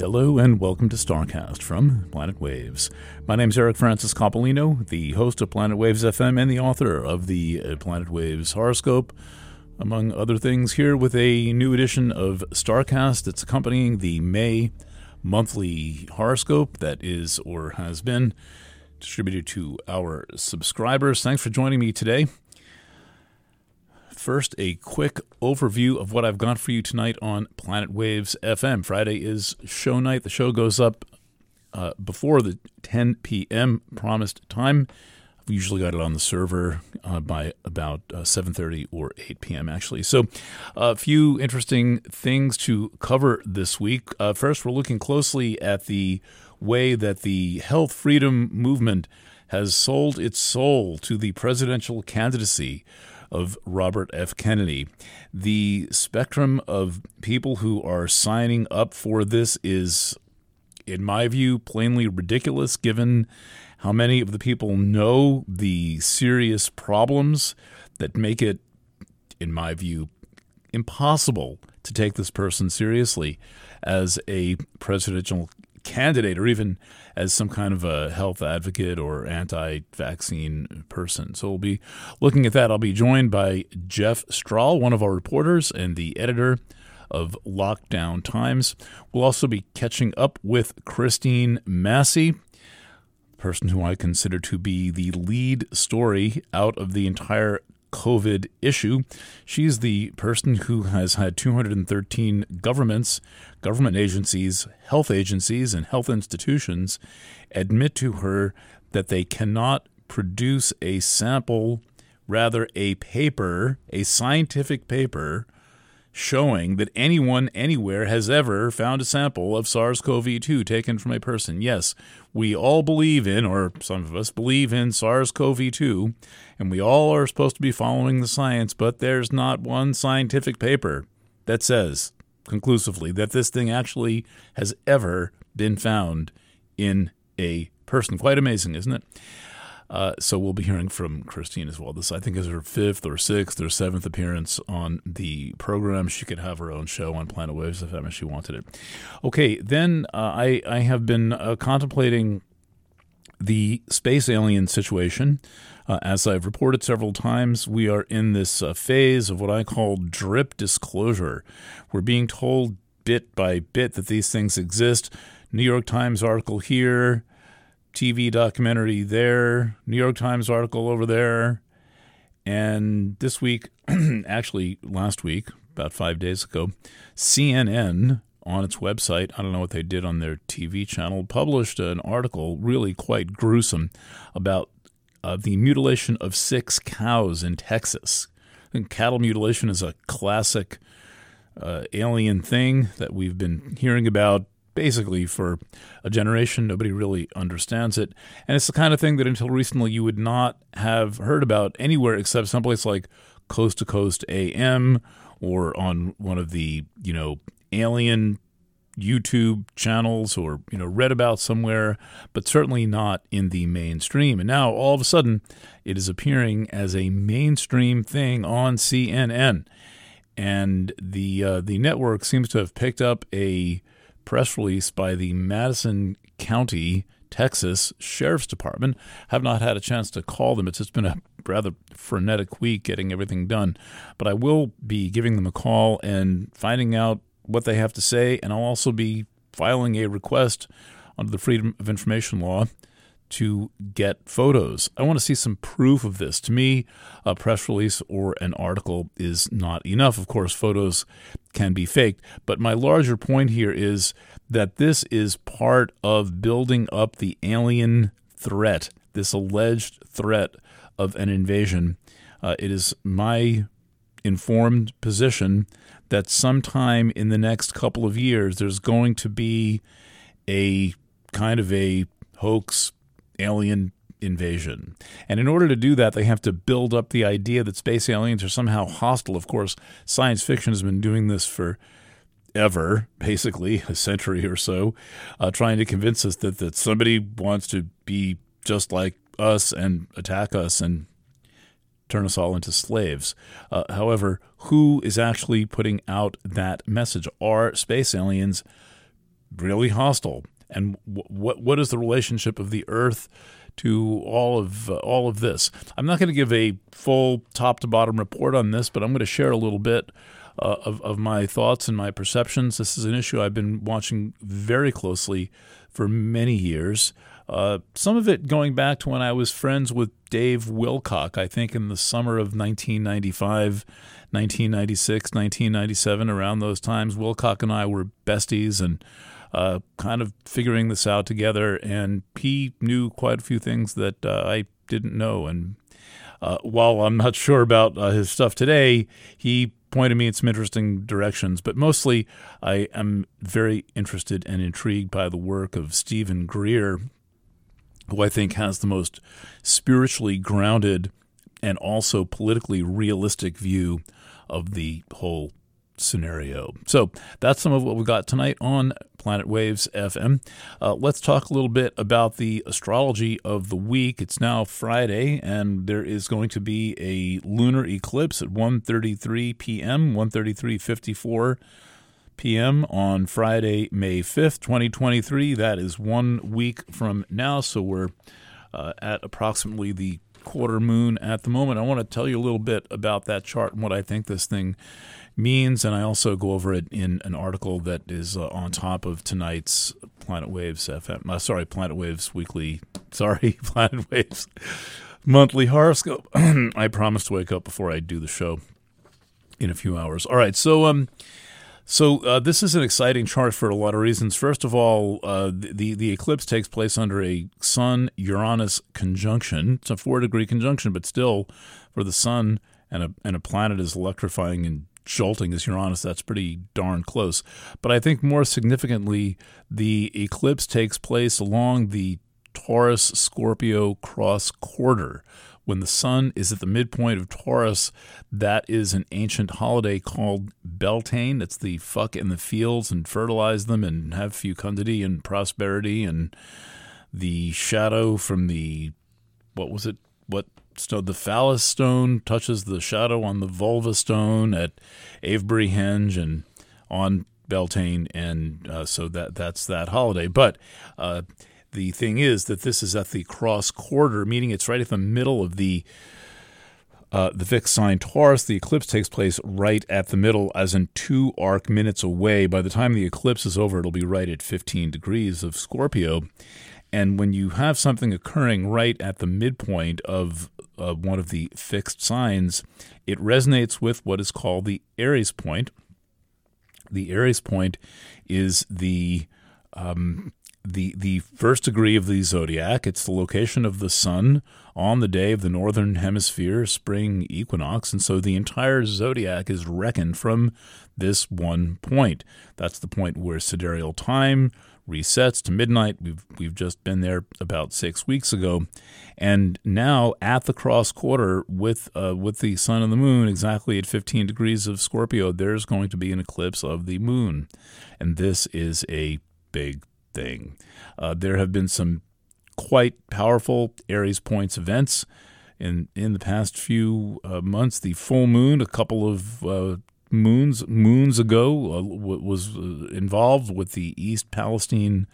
Hello and welcome to StarCast from Planet Waves. My name is Eric Francis Coppolino, the host of Planet Waves FM and the author of the uh, Planet Waves horoscope, among other things, here with a new edition of StarCast that's accompanying the May monthly horoscope that is or has been distributed to our subscribers. Thanks for joining me today. First, a quick overview of what I've got for you tonight on Planet Waves FM. Friday is show night. The show goes up uh, before the 10 p.m. promised time. I've usually got it on the server uh, by about uh, 7:30 or 8 p.m. Actually, so a few interesting things to cover this week. Uh, first, we're looking closely at the way that the health freedom movement has sold its soul to the presidential candidacy of Robert F. Kennedy. The spectrum of people who are signing up for this is, in my view, plainly ridiculous given how many of the people know the serious problems that make it, in my view, impossible to take this person seriously as a presidential candidate or even as some kind of a health advocate or anti vaccine person. So we'll be looking at that. I'll be joined by Jeff Strahl, one of our reporters and the editor of Lockdown Times. We'll also be catching up with Christine Massey, person who I consider to be the lead story out of the entire COVID issue. She's the person who has had 213 governments, government agencies, health agencies, and health institutions admit to her that they cannot produce a sample, rather, a paper, a scientific paper showing that anyone anywhere has ever found a sample of SARS CoV 2 taken from a person. Yes, we all believe in, or some of us believe in SARS CoV 2, and we all are supposed to be following the science, but there's not one scientific paper that says conclusively that this thing actually has ever been found in a person. Quite amazing, isn't it? Uh, so we'll be hearing from Christine as well. This, I think, is her fifth or sixth or seventh appearance on the program. She could have her own show on Planet Waves if she wanted it. Okay, then uh, I I have been uh, contemplating the space alien situation. Uh, as I've reported several times, we are in this uh, phase of what I call drip disclosure. We're being told bit by bit that these things exist. New York Times article here, TV documentary there, New York Times article over there. And this week, actually last week, about five days ago, CNN on its website, I don't know what they did on their TV channel, published an article really quite gruesome about uh, the mutilation of six cows in Texas. And cattle mutilation is a classic uh, alien thing that we've been hearing about basically for a generation. Nobody really understands it. And it's the kind of thing that until recently you would not have heard about anywhere except someplace like Coast to Coast AM or on one of the, you know, alien YouTube channels or, you know, read about somewhere, but certainly not in the mainstream. And now all of a sudden it is appearing as a mainstream thing on CNN. And the uh, the network seems to have picked up a press release by the Madison County, Texas Sheriff's Department. Have not had a chance to call them. It's just been a rather frenetic week getting everything done. But I will be giving them a call and finding out what they have to say, and I'll also be filing a request under the Freedom of Information Law to get photos. I want to see some proof of this. To me, a press release or an article is not enough. Of course, photos can be faked, but my larger point here is that this is part of building up the alien threat, this alleged threat of an invasion. Uh, it is my informed position that sometime in the next couple of years, there's going to be a kind of a hoax alien invasion. And in order to do that, they have to build up the idea that space aliens are somehow hostile. Of course, science fiction has been doing this for ever, basically a century or so, uh, trying to convince us that, that somebody wants to be just like us and attack us and turn us all into slaves. Uh, however, who is actually putting out that message? Are space aliens really hostile. And what what is the relationship of the Earth to all of uh, all of this? I'm not going to give a full top to bottom report on this, but I'm going to share a little bit uh, of of my thoughts and my perceptions. This is an issue I've been watching very closely for many years. Uh, some of it going back to when I was friends with Dave Wilcock, I think in the summer of 1995, 1996, 1997, around those times. Wilcock and I were besties and uh, kind of figuring this out together. And he knew quite a few things that uh, I didn't know. And uh, while I'm not sure about uh, his stuff today, he pointed me in some interesting directions. But mostly, I am very interested and intrigued by the work of Steven Greer, who I think has the most spiritually grounded and also politically realistic view of the whole scenario. So that's some of what we got tonight on Planet Waves FM. Uh, let's talk a little bit about the astrology of the week. It's now Friday, and there is going to be a lunar eclipse at 1.33 p.m., 1.33.54 p.m. on Friday, May 5th, 2023. That is one week from now, so we're uh, at approximately the quarter moon at the moment. I want to tell you a little bit about that chart and what I think this thing means, and I also go over it in an article that is uh, on top of tonight's Planet Waves FM. Uh, sorry, Planet Waves weekly. Sorry, Planet Waves monthly horoscope. I promise to wake up before I do the show in a few hours. All right, so um, so uh, this is an exciting chart for a lot of reasons. First of all, uh, the the eclipse takes place under a Sun Uranus conjunction. It's a four degree conjunction, but still, for the Sun and a and a planet as electrifying and jolting as Uranus, that's pretty darn close. But I think more significantly, the eclipse takes place along the Taurus Scorpio cross quarter, when the sun is at the midpoint of Taurus, that is an ancient holiday called Beltane. It's the fuck in the fields and fertilize them and have fecundity and prosperity. And the shadow from the, what was it? What stone? The phallus stone touches the shadow on the vulva stone at Avebury Henge and on Beltane. And uh, so that that's that holiday. But, uh, the thing is that this is at the cross quarter, meaning it's right at the middle of the uh, the fixed sign Taurus. The eclipse takes place right at the middle, as in two arc minutes away. By the time the eclipse is over, it'll be right at 15 degrees of Scorpio. And when you have something occurring right at the midpoint of uh, one of the fixed signs, it resonates with what is called the Aries point. The Aries point is the um, the the first degree of the zodiac. It's the location of the sun on the day of the northern hemisphere spring equinox, and so the entire zodiac is reckoned from this one point. That's the point where sidereal time resets to midnight. We've we've just been there about six weeks ago, and now at the cross quarter with uh, with the sun and the moon exactly at 15 degrees of Scorpio, there's going to be an eclipse of the moon, and this is a big thing. Uh, there have been some quite powerful Aries Points events in in the past few uh, months. The full moon, a couple of uh, moons moons ago, uh, was uh, involved with the East Palestine.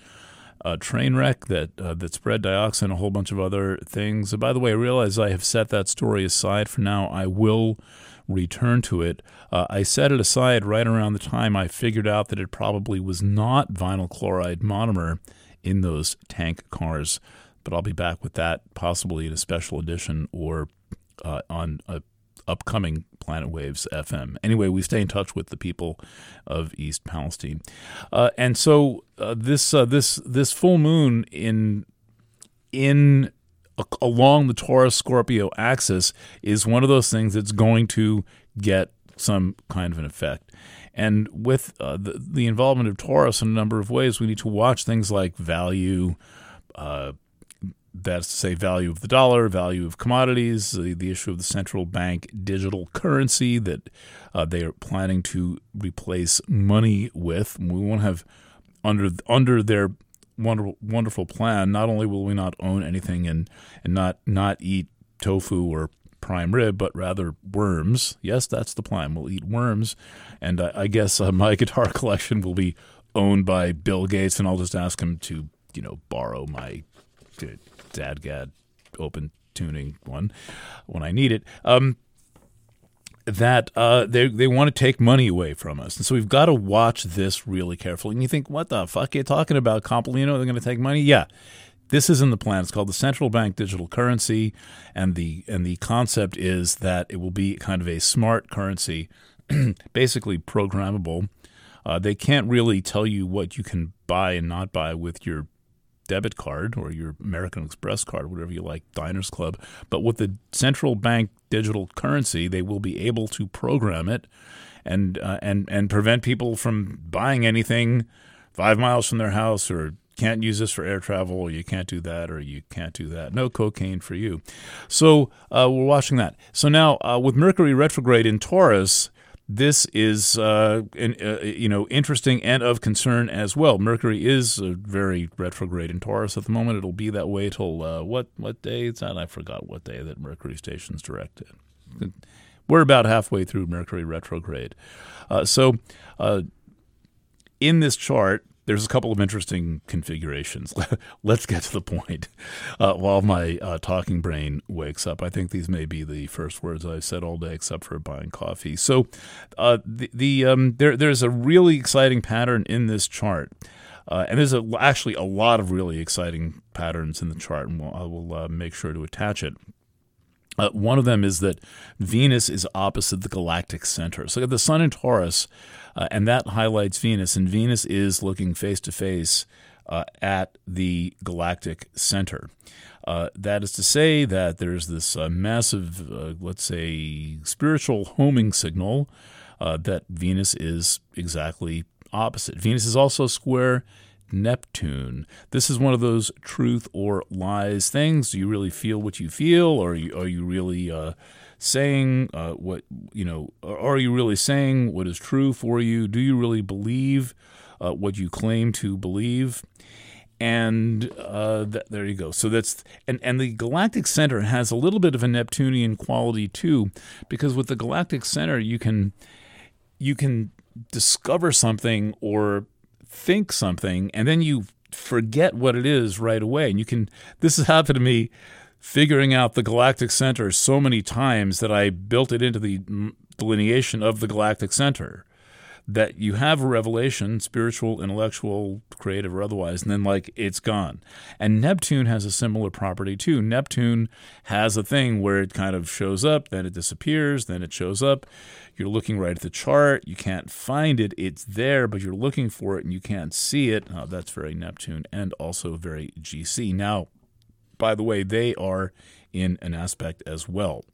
Uh, train wreck that that spread dioxin, a whole bunch of other things. And by the way, I realize I have set that story aside for now. I will return to it. Uh, I set it aside right around the time I figured out that it probably was not vinyl chloride monomer in those tank cars. But I'll be back with that possibly in a special edition or uh, on a upcoming Planet Waves FM. Anyway, we stay in touch with the people of East Palestine, uh, and so uh, this uh, this this full moon in in along the Taurus Scorpio axis is one of those things that's going to get some kind of an effect. And with uh, the, the, involvement of Taurus in a number of ways, we need to watch things like value, uh, that's to say, value of the dollar, value of commodities, the, the issue of the central bank digital currency that uh, they are planning to replace money with. We won't have under under their wonderful wonderful plan. Not only will we not own anything and and not not eat tofu or prime rib, but rather worms. Yes, that's the plan. We'll eat worms, and I, I guess uh, my guitar collection will be owned by Bill Gates, and I'll just ask him to, you know, borrow my DADGAD open tuning one when I need it. Um, that uh, they they want to take money away from us, and so we've got to watch this really carefully. And you think, what the fuck are you talking about, Coppolino? They're going to take money? Yeah, this is in the plan. It's called the central bank digital currency, and the and the concept is that it will be kind of a smart currency, basically programmable. Uh, they can't really tell you what you can buy and not buy with your debit card or your American Express card, whatever you like, Diners Club. But with the central bank digital currency, they will be able to program it and uh, and and prevent people from buying anything five miles from their house or can't use this for air travel or you can't do that or you can't do that. No cocaine for you. So uh, we're watching that. So now uh, with mercury retrograde in taurus this is uh, in, uh, you know interesting and of concern as well. Mercury is very retrograde in Taurus at the moment. It'll be that way till uh, what what day? It's not. I forgot what day that Mercury station's directed. We're about halfway through Mercury retrograde. Uh, so uh, in this chart, there's a couple of interesting configurations. Let's get to the point. Uh, while my uh, talking brain wakes up, I think these may be the first words I've said all day, except for buying coffee. So, uh, the, the um, there there's a really exciting pattern in this chart. Uh, and there's a, actually a lot of really exciting patterns in the chart, and we'll, I will uh, make sure to attach it. Uh, one of them is that Venus is opposite the galactic center. So the Sun in Taurus, uh, and that highlights Venus, and Venus is looking face to face at the galactic center. Uh, that is to say that there's this uh, massive, uh, let's say, spiritual homing signal that Venus is exactly opposite. Venus is also square Neptune. This is one of those truth or lies things. Do you really feel what you feel, or are you, are you really uh, saying uh, what you know? Are you really saying what is true for you? Do you really believe uh, what you claim to believe? And uh, th- there you go. So that's and and the galactic center has a little bit of a Neptunian quality too, because with the galactic center you can you can discover something or think something and then you forget what it is right away. And you can, this has happened to me figuring out the galactic center so many times that I built it into the delineation of the galactic center that you have a revelation, spiritual, intellectual, creative, or otherwise, and then like it's gone. And Neptune has a similar property too. Neptune has a thing where it kind of shows up, then it disappears, then it shows up. You're looking right at the chart, you can't find it, it's there, but you're looking for it and you can't see it. Oh, that's very Neptune and also very GC. Now, by the way, they are in an aspect as well.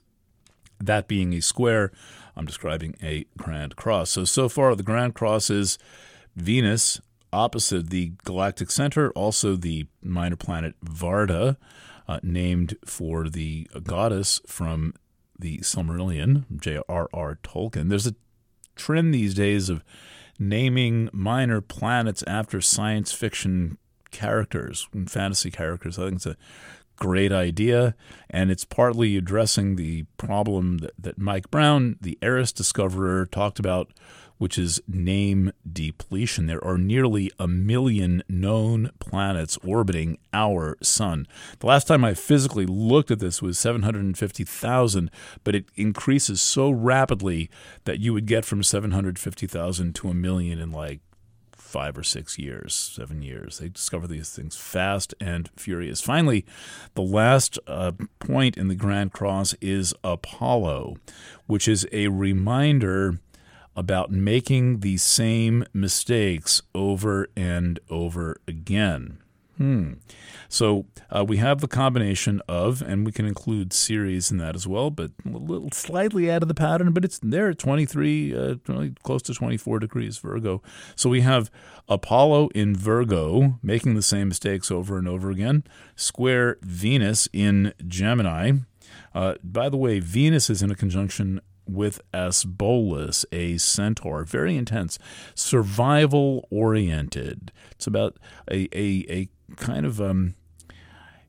That being a square, I'm describing a grand cross. So, so far, the grand cross is Venus opposite the galactic center, also the minor planet Varda, uh, named for the goddess from the Silmarillion, J.R.R. Tolkien. There's a trend these days of naming minor planets after science fiction characters and fantasy characters. I think it's a great idea, and it's partly addressing the problem that, that Mike Brown, the Eris discoverer, talked about, which is name depletion. There are nearly a million known planets orbiting our sun. The last time I physically looked at this was 750,000, but it increases so rapidly that you would get from 750,000 to a million in like five or six years, seven years. They discover these things fast and furious. Finally, the last uh, point in the Grand Cross is Apollo, which is a reminder about making the same mistakes over and over again. Hmm. So uh, we have the combination of, and we can include Ceres in that as well, but a little slightly out of the pattern, but it's there at 23, uh, close to 24 degrees Virgo. So we have Apollo in Virgo making the same mistakes over and over again, square Venus in Gemini. Uh, by the way, Venus is in a conjunction with Asbolus, a centaur, very intense, survival oriented. It's about a, a, a kind of um,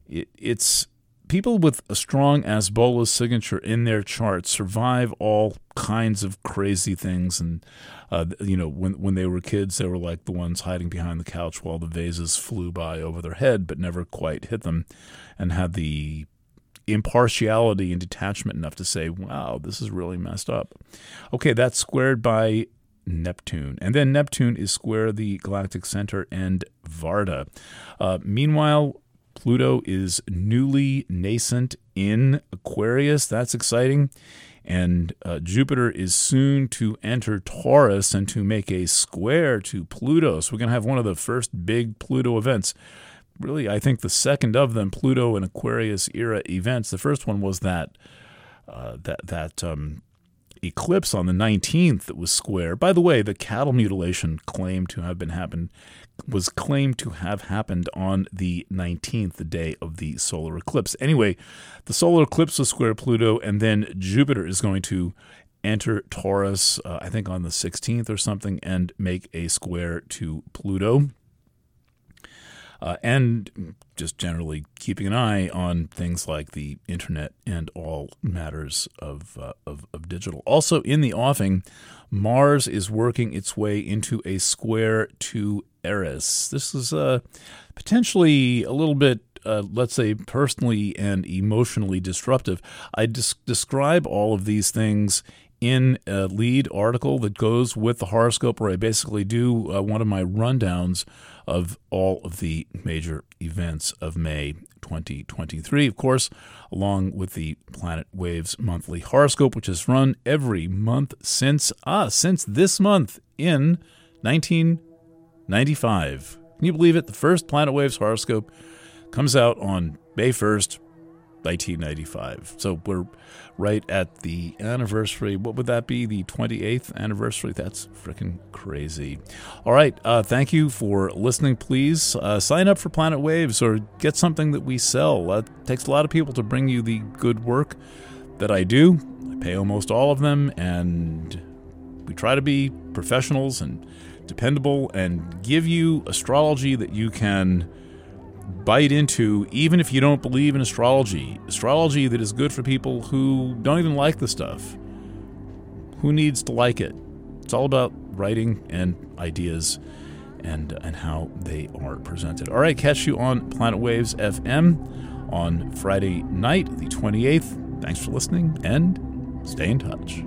it, it's people with a strong Asbolus signature in their chart survive all kinds of crazy things. And, uh, you know, when, when they were kids, they were like the ones hiding behind the couch while the vases flew by over their head, but never quite hit them, and had the impartiality and detachment enough to say, wow, this is really messed up. Okay, that's squared by Neptune. And then Neptune is square the galactic center and Varda. Uh, meanwhile, Pluto is newly nascent in Aquarius. That's exciting. And uh, Jupiter is soon to enter Taurus and to make a square to Pluto. So we're going to have one of the first big Pluto events. Really, I think the second of them, Pluto and Aquarius era events. The first one was that uh, that that um, eclipse on the 19th that was square. By the way, the cattle mutilation claimed to have been happened was claimed to have happened on the 19th, the day of the solar eclipse. Anyway, the solar eclipse was square Pluto, and then Jupiter is going to enter Taurus, uh, I think on the 16th or something, and make a square to Pluto uh, and just generally keeping an eye on things like the internet and all matters of, uh, of, of digital. Also, in the offing, Mars is working its way into a square to Eris. This is uh, potentially a little bit uh, let's say, personally and emotionally disruptive. I des- describe all of these things in a lead article that goes with the horoscope, where I basically do uh, one of my rundowns of all of the major events of May 2023. Of course, along with the Planet Waves monthly horoscope, which has run every month since ah since this month in 1995. Can you believe it? The first Planet Waves horoscope comes out on May 1st, 1995. So we're right at the anniversary. What would that be? The 28th anniversary? That's freaking crazy. All right. Uh, thank you for listening. Please uh, sign up for Planet Waves or get something that we sell. Uh, it takes a lot of people to bring you the good work that I do. I pay almost all of them, and we try to be professionals and dependable and give you astrology that you can bite into, even if you don't believe in astrology. Astrology that is good for people who don't even like the stuff. Who needs to like it? It's all about writing and ideas and and how they are presented. All right, catch you on Planet Waves FM on Friday night, the 28th. Thanks for listening and stay in touch.